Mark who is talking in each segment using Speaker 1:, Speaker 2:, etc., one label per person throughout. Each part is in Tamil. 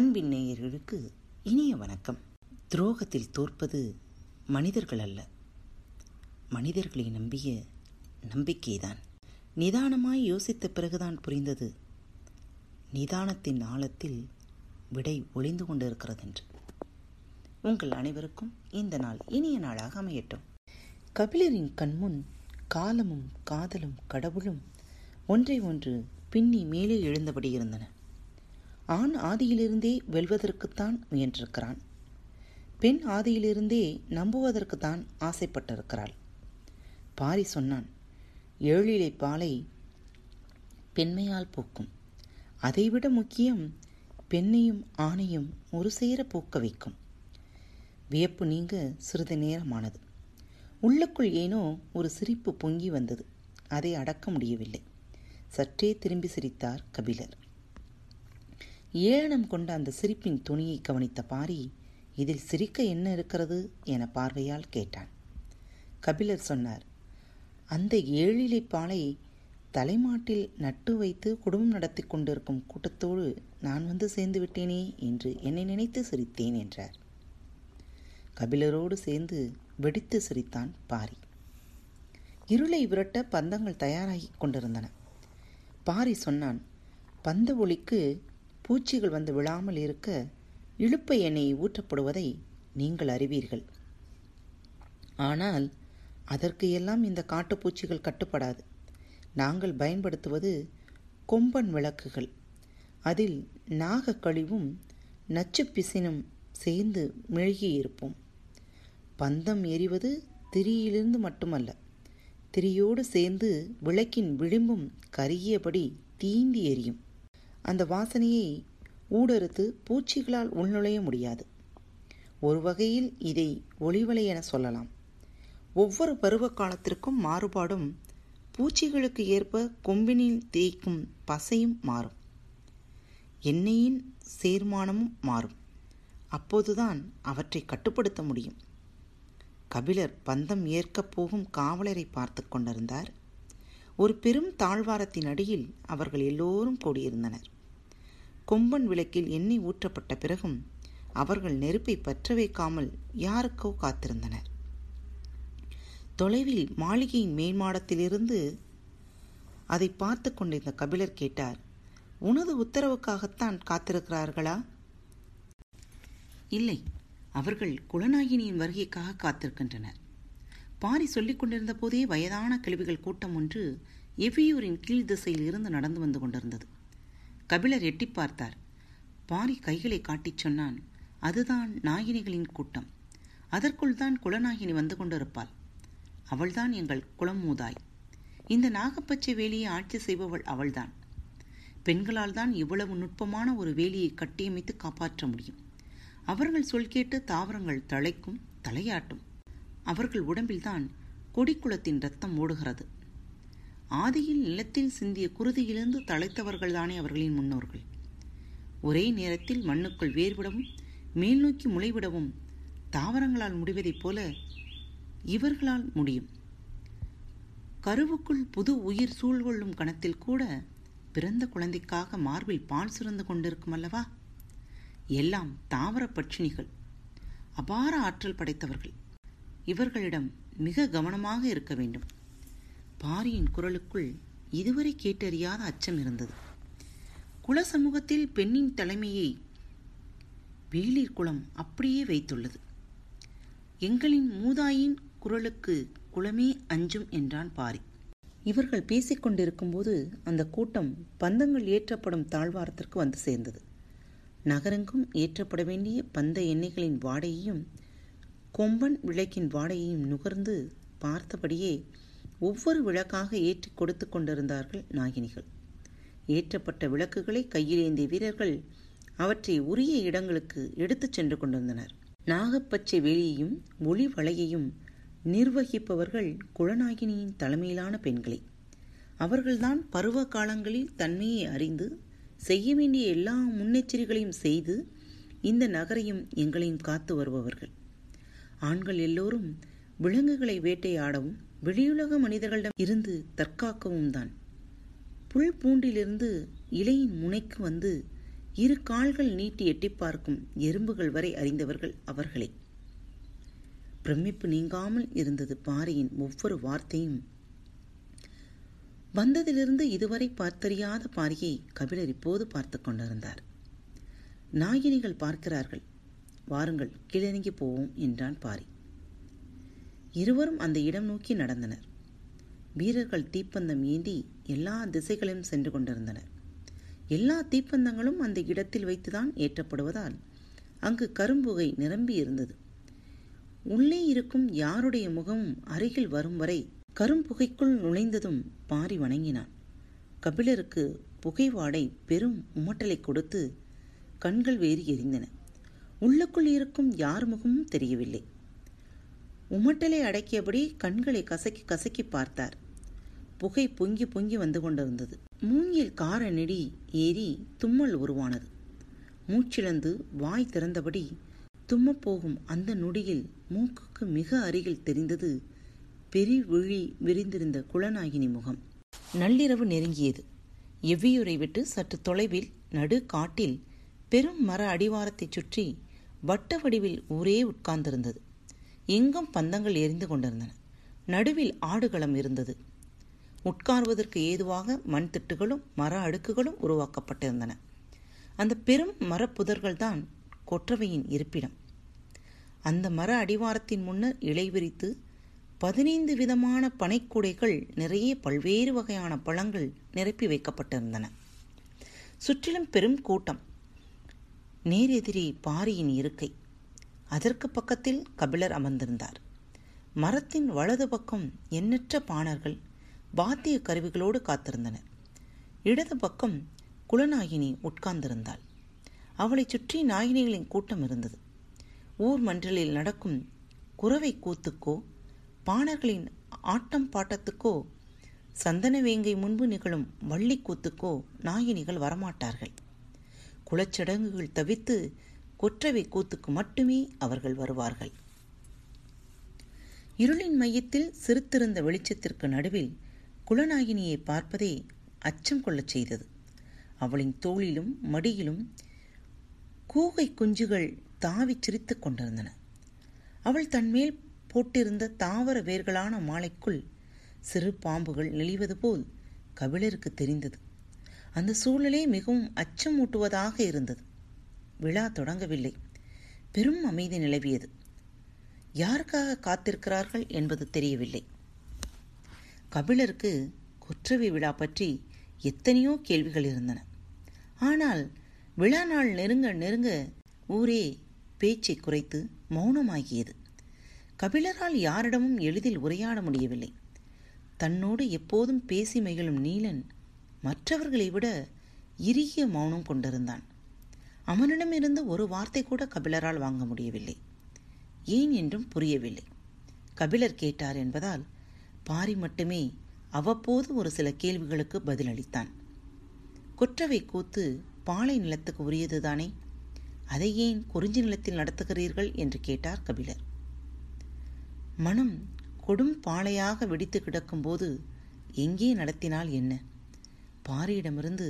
Speaker 1: அன்பின் நேயர்களுக்கு இனிய வணக்கம். துரோகத்தில் தோற்பது மனிதர்கள் அல்ல. மனிதர்களை நம்பிய நம்பிக்கைதான். நிதானமாய் யோசித்த பிறகுதான் புரிந்தது. நிதானத்தின் ஆழத்தில் விடை ஒளிந்து கொண்டிருக்கிறது என்று உங்கள் அனைவருக்கும் இந்த நாள் இனிய நாளாக அமையட்டும். கபிலரின் கண்முன் காலமும் காதலும் கடவுளும் ஒன்றை ஒன்று பின்னி மேலே எழுந்தபடி இருந்தன. ஆண் ஆதியிலிருந்தே வெல்வதற்குத்தான் முயன்றிருக்கிறான். பெண் ஆதியிலிருந்தே நம்புவதற்குத்தான் ஆசைப்பட்டிருக்கிறாள். பாரி சொன்னான் ஏழிலை பாலை பெண்மையால் பூக்கும். அதைவிட முக்கியம் பெண்ணையும் ஆணையும் ஒரு சேர பூக்க வைக்கும். வியப்பு நீங்க சிறிது நேரமானது. உள்ளுக்குள் ஏனோ ஒரு சிரிப்பு பொங்கி வந்தது. அதை அடக்க முடியவில்லை. சற்றே திரும்பி சிரித்தார் கபிலர். ஏளனம் கொண்ட அந்த சிரிப்பின் துணியை கவனித்த பாரி இதில் சிரிக்க என்ன இருக்கிறது? என பார்வையால் கேட்டான். கபிலர் சொன்னார் அந்த ஏழிலை பாலை தலைமாட்டில் நட்டு வைத்து குடும்பம் நடத்தி கொண்டிருக்கும் கூட்டத்தோடு நான் வந்து சேர்ந்து விட்டேனே என்று என்னை நினைத்து சிரித்தேன் என்றார். கபிலரோடு சேர்ந்து வெடித்து சிரித்தான் பாரி. இருளை விரட்ட பந்தங்கள் தயாராகி கொண்டிருந்தன. பாரி சொன்னான் பந்த ஒளிக்கு பூச்சிகள் வந்து விழாமல் இருக்க இழுப்பை எண்ணெய் ஊற்றப்படுவதை நீங்கள் அறிவீர்கள். ஆனால் அதற்கு எல்லாம் இந்த காட்டுப்பூச்சிகள் கட்டுப்படாது. நாங்கள் பயன்படுத்துவது கொம்பன் விளக்குகள். அதில் நாகக்கழிவும் நச்சு பிசினும் சேர்ந்து மெழுகியிருப்போம் பந்தம் எரிவது திரியிலிருந்து மட்டுமல்ல திரியோடு சேர்ந்து விளக்கின் விளிம்பும் கருகியபடி தீந்தி எரியும். அந்த வாசனையை ஊடறுத்து பூச்சிகளால் உள்நுழைய முடியாது. ஒரு வகையில் இதை ஒளிவலை என சொல்லலாம். ஒவ்வொரு பருவ காலத்திற்கும் மாறுபாடும் பூச்சிகளுக்கு ஏற்ப கொம்பினில் தேய்க்கும் பசையும் மாறும். எண்ணெயின் சேர்மானமும் மாறும். அப்போதுதான் அவற்றை கட்டுப்படுத்த முடியும். கபிலர் பந்தம் ஏற்கப் போகும் காவலரை பார்த்து கொண்டிருந்தார். ஒரு பெரும் தாழ்வாரத்தின் அடியில் அவர்கள் எல்லோரும் கூடியிருந்தனர். கொம்பன் விளக்கில் எண்ணெய் ஊற்றப்பட்ட பிறகும் அவர்கள் நெருப்பை பற்ற வைக்காமல் யாருக்கோ காத்திருந்தனர். தொலைவில் மாளிகையின் மேல்மாடத்திலிருந்து அதை பார்த்து கொண்டிருந்த கபிலர் கேட்டார் உனது உத்தரவுக்காகத்தான் காத்திருக்கிறார்களா? இல்லை அவர்கள் குலநாயினியின் வருகைக்காக காத்திருக்கின்றனர். பாரி சொல்லிக் கொண்டிருந்த போதே வயதான கிழவிகள் கூட்டம் ஒன்று எவ்வியூரின் கீழ் திசையில் இருந்து நடந்து வந்து கொண்டிருந்தது. கபிலர் எட்டி பார்த்தார். பாரி கைகளை காட்டிச் சொன்னான் அதுதான் நாயினிகளின் கூட்டம். அதற்குள் தான் குலநாயினி வந்து கொண்டிருப்பாள். அவள்தான் எங்கள் குளமூதாய் இந்த நாகப்பச்சை வேலியை ஆட்சி செய்பவள் அவள்தான். பெண்களால் தான் இவ்வளவு நுட்பமான ஒரு வேலியை கட்டியமைத்து காப்பாற்ற முடியும். அவர்கள் சொல் கேட்டு தாவரங்கள் தழைக்கும் தலையாட்டும். அவர்கள் உடம்பில்தான் கொடிக்குளத்தின் ரத்தம் ஓடுகிறது ஆதியில் நிலத்தில் சிந்திய குருதியிலிருந்து தழைத்தவர்கள்தானே அவர்களின் முன்னோர்கள். ஒரே நேரத்தில் மண்ணுக்குள் வேர்விடவும் மேல்நோக்கி முளைவிடவும் தாவரங்களால் முடிவதைப் போல இவர்களால் முடியும். கருவுக்குள் புது உயிர் சூழ்கொள்ளும் கணத்தில் கூட பிறந்த குழந்தைக்காக மார்பில் பால் சுரந்து கொண்டிருக்கும் அல்லவா? எல்லாம் தாவர பட்சினிகள் அபார ஆற்றல் படைத்தவர்கள். இவர்களிடம் மிக கவனமாக இருக்க வேண்டும். பாரியின் குரலுக்குள் இதுவரை கேட்டறியாத அச்சம் இருந்தது. குல சமூகத்தில் பெண்ணின் தலைமையை வேளிர் குளம் அப்படியே வைத்துள்ளது. எங்களின் மூதாயின் குரலுக்கு குளமே அஞ்சும் என்றான் பாரி. இவர்கள் பேசிக்கொண்டிருக்கும்போது அந்த கூட்டம் பந்தங்கள் ஏற்றப்படும் தாழ்வாரத்திற்கு வந்து சேர்ந்தது. நகரெங்கும் ஏற்றப்பட வேண்டிய பந்த எண்ணெய்களின் வாடையையும் கொம்பன் விளக்கின் வாடையையும் நுகர்ந்து பார்த்தபடியே ஒவ்வொரு விளக்காக ஏற்றி கொடுத்து கொண்டிருந்தார்கள் நாகினிகள். ஏற்றப்பட்ட விளக்குகளை கையிலேந்திய வீரர்கள் அவற்றை உரிய இடங்களுக்கு எடுத்துச் சென்று கொண்டிருந்தனர். நாகப்பச்சை வேலியையும் ஒளி வளையையும் நிர்வகிப்பவர்கள் குலநாகினியின் தலைமையிலான பெண்களே. அவர்கள்தான் பருவ காலங்களில் தன்மையை அறிந்து செய்ய வேண்டிய எல்லா முன்னெச்சரிகளையும் செய்து இந்த நகரையும் எங்களையும் காத்து வருபவர்கள். ஆண்கள் எல்லோரும் விலங்குகளை வேட்டையாடவும் வெளியுலக மனிதர்களிடம் இருந்து தற்காக்கவும் தான். புல் பூண்டிலிருந்து இலையின் முனைக்கு வந்து இரு கால்கள் நீட்டி எட்டி பார்க்கும் எறும்புகள் வரை அறிந்தவர்கள் அவர்களே. பிரமிப்பு நீங்காமல் இருந்தது பாரியின் ஒவ்வொரு வார்த்தையும். வந்ததிலிருந்து இதுவரை பார்த்தறியாத பாரியை கபிலர் இப்போது பார்த்து கொண்டிருந்தார். நாயினிகள் பார்க்கிறார்கள். வாருங்கள் கீழிறங்கி போவோம் என்றான் பாரி இருவரும் அந்த இடம் நோக்கி நடந்தனர். வீரர்கள் தீப்பந்தம் ஏந்தி எல்லா திசைகளையும் சென்று கொண்டிருந்தனர். எல்லா தீப்பந்தங்களும் அந்த இடத்தில் வைத்துதான் ஏற்றப்படுவதால் அங்கு கரும்புகை நிரம்பி இருந்தது. உள்ளே இருக்கும் யாருடைய முகமும் அருகில் வரும் வரை கரும்புகைக்குள் நுழைந்ததும் பாரி வணங்கினான். கபிலருக்கு புகைவாடை பெரும் உமட்டலை கொடுத்து கண்கள் வேறு எரிந்தன. உள்ளுக்குள் இருக்கும் யார் முகமும் தெரியவில்லை. உமட்டலை அடக்கியபடி கண்களை கசக்கி கசக்கி பார்த்தார். புகை பொங்கி பொங்கி வந்து கொண்டிருந்தது. மூங்கில் கார நெடி ஏறி தும்மல் உருவானது. மூச்சிழந்து வாய் திறந்தபடி தும்மப்போகும் அந்த நொடியில் மூக்குக்கு மிக அருகில் தெரிந்தது பெரி விழி விரிந்திருந்த குளநாயினி முகம். நள்ளிரவு நெருங்கியது. எவ்வியூரை விட்டு சற்று தொலைவில் நடு காட்டில் பெரும் மர அடிவாரத்தைச் சுற்றி வட்ட வடிவில் ஊரே உட்கார்ந்திருந்தது. எங்கும் பந்தங்கள் எரிந்து கொண்டிருந்தன. நடுவில் ஆடுகளம் இருந்தது. உட்கார்வதற்கு ஏதுவாக மண் திட்டுகளும் மர அடுக்குகளும் உருவாக்கப்பட்டிருந்தன. அந்த பெரும் மரப்புதர்கள்தான் கொற்றவையின் இருப்பிடம். அந்த மர அடிவாரத்தின் முன்னர் இலை விரித்து பதினைந்து விதமான பனைக்கூடைகள் நிறைய பல்வேறு வகையான பழங்கள் நிரப்பி வைக்கப்பட்டிருந்தன. சுற்றிலும் பெரும் கூட்டம். நேரெதிரே பாரியின் இருக்கை. அதற்கு பக்கத்தில் கபிலர் அமர்ந்திருந்தார். மரத்தின் வலது பக்கம் எண்ணற்ற பாணர்கள் வாத்திய கருவிகளோடு காத்திருந்தனர். இடது பக்கம் குலநாயினி உட்கார்ந்திருந்தாள். அவளைச் சுற்றி நாயினிகளின் கூட்டம் இருந்தது. ஊர் மன்றலில் நடக்கும் குறவை கூத்துக்கோ பாணர்களின் ஆட்டம் பாட்டத்துக்கோ சந்தன வேங்கை முன்பு நிகழும் வள்ளி கூத்துக்கோ நாயினிகள் வரமாட்டார்கள். குலச்சடங்குகள் தவித்து கொற்றவை கூத்துக்கு மட்டுமே அவர்கள் வருவார்கள். இருளின் மையத்தில் சிரித்திருந்த வெளிச்சத்திற்கு நடுவில் குலநாயினியை பார்ப்பதே அச்சம் கொள்ளச் செய்தது. அவளின் தோளிலும் மடியிலும் கூகை குஞ்சுகள் தாவிச் சிரித்துக் கொண்டிருந்தன. அவள் தன்மேல் போட்டிருந்த தாவர வேர்களான மாலைக்குள் சிறு பாம்புகள் நெளிவது போல் கபிலருக்கு தெரிந்தது. அந்த சூழலே மிகவும் அச்சமூட்டுவதாக இருந்தது. விழா தொடங்கவில்லை. பெரும் அமைதி நிலவியது. யாருக்காக காத்திருக்கிறார்கள் என்பது தெரியவில்லை. கபிலருக்கு கொற்றவை விழா பற்றி எத்தனையோ கேள்விகள் இருந்தன. ஆனால் விழா நாள் நெருங்க நெருங்க ஊரே பேச்சை குறைத்து மௌனமாகியது. கபிலரால் யாரிடமும் எளிதில் உரையாட முடியவில்லை. தன்னோடு எப்போதும் பேசி மகிழும் நீலன் மற்றவர்களை விட இறுகிய மௌனம் கொண்டிருந்தான். அவனிடமிருந்து ஒரு வார்த்தை கூட கபிலரால் வாங்க முடியவில்லை. ஏன் என்றும் புரியவில்லை. கபிலர் கேட்டார் என்பதால் பாரி மட்டுமே அவ்வப்போது ஒரு சில கேள்விகளுக்கு பதிலளித்தான். கொற்றவை கூத்து பாலை நிலத்துக்கு உரியதுதானே? அதை ஏன் குறிஞ்சி நிலத்தில் நடத்துகிறீர்கள்? என்று கேட்டார் கபிலர். மனம் கொடும் பாலையாக வெடித்து கிடக்கும்போது எங்கே நடத்தினால் என்ன? பாரியிடமிருந்து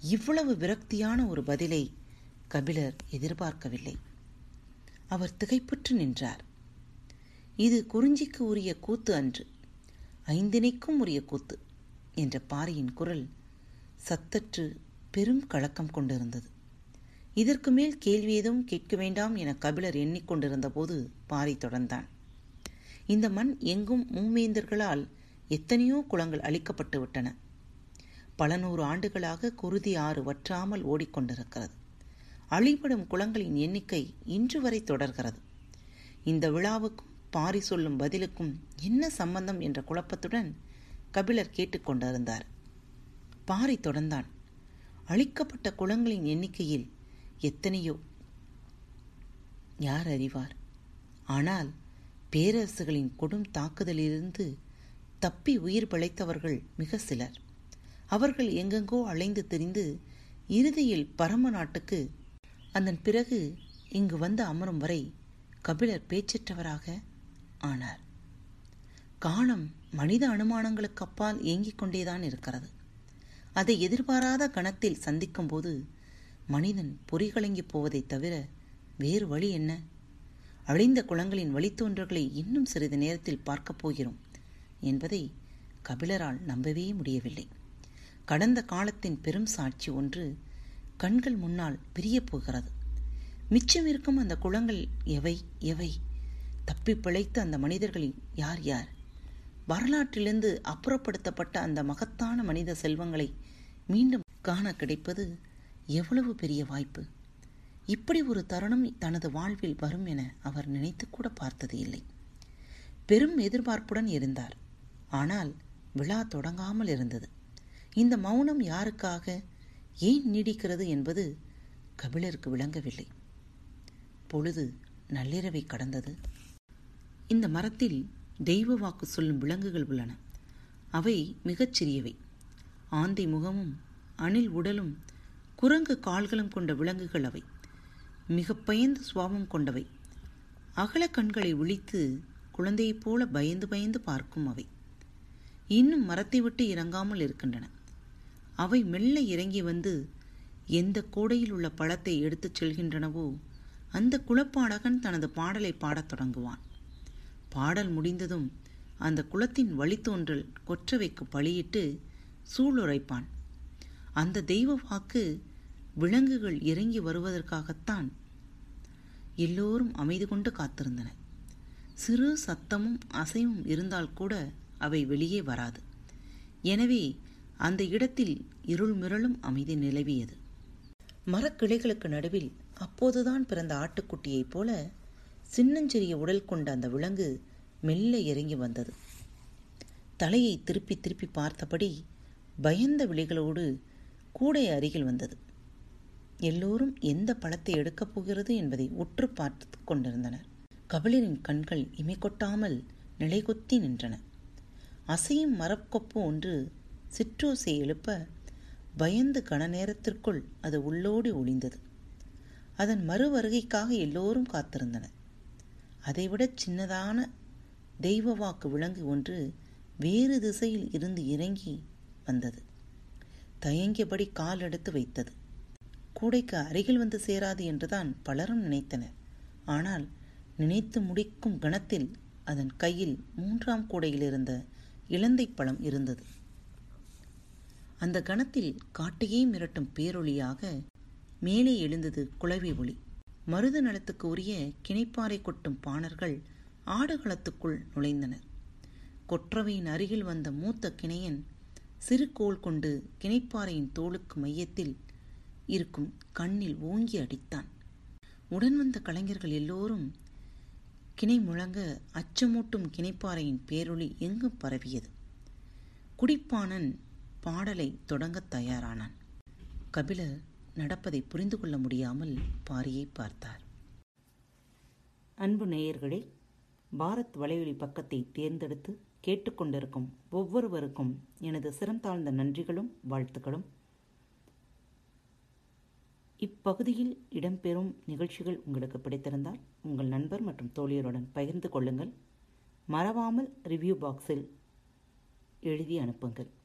Speaker 1: இவ்வளவு விரக்தியான ஒரு பதிலை கபிலர் எதிர்பார்க்கவில்லை. அவர் திகைப்புற்று நின்றார். இது குறிஞ்சிக்கு உரிய கூத்து அன்று ஐந்தினைக்கும் உரிய கூத்து என்ற பாரியின் குரல் சத்தற்று பெரும் கலக்கம் கொண்டிருந்தது. இதற்கு மேல் கேள்வி எதுவும் கேட்க வேண்டாம் என கபிலர் எண்ணிக்கொண்டிருந்த போது பாரி தொடர்ந்தான். இந்த மண் எங்கும் மூமேந்தர்களால் எத்தனையோ குளங்கள் அழிக்கப்பட்டு விட்டன. பல நூறு ஆண்டுகளாக குருதி ஆறு வற்றாமல் ஓடிக்கொண்டிருக்கிறது. அழிபடும் குளங்களின் எண்ணிக்கை இன்று வரை தொடர்கிறது. இந்த விழாவுக்கும் பாரி சொல்லும் பதிலுக்கும் என்ன சம்பந்தம் என்ற குழப்பத்துடன் கபிலர் கேட்டுக்கொண்டிருந்தார் பாரி தொடர்ந்தான். அழிக்கப்பட்ட குளங்களின் எண்ணிக்கையில் எத்தனையோ? யார் அறிவார்? ஆனால் பேரரசுகளின் கொடும் தாக்குதலிலிருந்து தப்பி உயிர் பிழைத்தவர்கள் மிக சிலர். அவர்கள் எங்கெங்கோ அலைந்து திரிந்து இறுதியில் பரம நாட்டுக்கு அதன் பிறகு இங்கு வந்து அமரும் வரை கபிலர் பேச்சற்றவராக ஆனார். காலம் மனித அனுமானங்களுக்கு அப்பால் இயங்கிக் கொண்டேதான் இருக்கிறது. அதை எதிர்பாராத கணத்தில் சந்திக்கும்போது மனிதன் பொறிகலங்கி போவதைத் தவிர வேறு வழி என்ன? அழிந்த குளங்களின் வழித்தோன்றல்களை இன்னும் சிறிது நேரத்தில் பார்க்கப் போகிறோம் என்பதை கபிலரால் நம்பவே முடியவில்லை. கடந்த காலத்தின் பெரும் சாட்சி ஒன்று கண்கள் முன்னால் பிரியப் போகிறது. மிச்சம் இருக்கும் அந்த குளங்கள் எவை? எவை? தப்பி பிழைத்த அந்த மனிதர்களில் யார் யார்? வரலாற்றிலிருந்து அப்புறப்படுத்தப்பட்ட அந்த மகத்தான மனித செல்வங்களை மீண்டும் காண கிடைப்பது எவ்வளவு பெரிய வாய்ப்பு? இப்படி ஒரு தருணம் தனது வாழ்வில் வரும் என அவர் நினைத்து கூட பார்த்தது இல்லை. பெரும் எதிர்பார்ப்புடன் இருந்தார். ஆனால் விழா தொடங்காமல் இருந்தது. இந்த மௌனம் யாருக்காக? ஏன் நீடிக்கிறது என்பது கபிலருக்கு விளங்கவில்லை. பொழுது நள்ளிரவை கடந்தது. இந்த மரத்தில் தெய்வ வாக்கு சொல்லும் விலங்குகள் உள்ளன. அவை மிகச் சிறியவை. ஆந்தை முகமும் அணில் உடலும் குரங்கு கால்களும் கொண்ட விலங்குகள் அவை. மிக பயந்த சுவாபம் கொண்டவை. அகல கண்களை விழித்து குழந்தையைப் போல பயந்து பயந்து பார்க்கும் அவை. இன்னும் மரத்தை விட்டு இறங்காமல் இருக்கின்றன. அவை மெல்ல இறங்கி வந்து எந்த கோடையில் உள்ள பழத்தை எடுத்துச் செல்கின்றனவோ அந்த குலப்பாடகன் தனது பாடலை பாடத் தொடங்குவான். பாடல் முடிந்ததும் அந்த குலத்தின் வழித்தோன்றல் கொற்றவைக்கு பழியிட்டு சூளுரைப்பான். அந்த தெய்வ வாக்கு விலங்குகள் இறங்கி வருவதற்காகத்தான் எல்லோரும் அமைதி கொண்டு காத்திருந்தனர் சிறு சத்தமும் அசைவும் இருந்தால் கூட அவை வெளியே வராது. எனவே அந்த இடத்தில் இருள் மிரளும் அமைதி நிலவியது. மரக்கிளைகளுக்கு நடுவில் அப்போதுதான் பிறந்த ஆட்டுக்குட்டியைப் போல சின்னஞ்சிறிய உடல் கொண்ட அந்த விலங்கு மெல்ல இறங்கி வந்தது. தலையை திருப்பி திருப்பி பார்த்தபடி பயந்த விழிகளோடு கூடை அருகில் வந்தது. எல்லோரும் எந்த பழத்தை எடுக்கப் போகிறது என்பதை உற்று பார்த்து கொண்டிருந்தனர். கபிலரின் கண்கள் இமை கொட்டாமல் நிலைகொத்தி நின்றன. அசையும் மரக்கொப்பு ஒன்று சிற்றோசை எழுப்ப பயந்து கன நேரத்திற்குள் அது உள்ளோடி ஒளிந்தது. அதன் மறு வருகைக்காக எல்லோரும் காத்திருந்தனர். அதைவிட சின்னதான தெய்வ வாக்கு விலங்கு ஒன்று வேறு திசையில் இருந்து இறங்கி வந்தது. தயங்கியபடி கால் எடுத்து வைத்தது. கூடைக்கு அருகில் வந்து சேராது என்றுதான் பலரும் நினைத்தனர். ஆனால் நினைத்து முடிக்கும் கணத்தில் அதன் கையில் மூன்றாம் கூடையில் இருந்த இலந்தை பழம் இருந்தது. அந்த கணத்தில் காட்டையே மிரட்டும் பேரொளியாக மேலே எழுந்தது குளவி ஒளி. மருத நலத்துக்கு உரிய கிணைப்பாறை கொட்டும் பாணர்கள் ஆடுகளத்துக்குள் நுழைந்தனர். கொற்றவையின் அருகில் வந்த மூத்த கிணையன் சிறு கோல் கொண்டு கிணைப்பாறையின் தோளுக்கு மையத்தில் இருக்கும் கண்ணில் ஓங்கி அடித்தான். உடன் வந்த கலைஞர்கள் எல்லோரும் கிணை முழங்க அச்சமூட்டும் கிணைப்பாறையின் பேரொளி எங்கும் பரவியது. குடிப்பானன் பாடலை தொடங்கத் தயாரானான். கபிலர் நடப்பதை புரிந்து கொள்ள முடியாமல் பாரியை பார்த்தார். அன்பு நேயர்களே பாரத் வலையொலி பக்கத்தை தேர்ந்தெடுத்து கேட்டுக்கொண்டிருக்கும் ஒவ்வொருவருக்கும் எனது சிறந்தாழ்ந்த நன்றிகளும் வாழ்த்துக்களும். இப்பகுதியில் இடம்பெறும் நிகழ்ச்சிகள் உங்களுக்கு பிடித்திருந்தால் உங்கள் நண்பர் மற்றும் தோழியருடன் பகிர்ந்து கொள்ளுங்கள். மறவாமல் ரிவ்யூ பாக்ஸில் எழுதி அனுப்புங்கள்.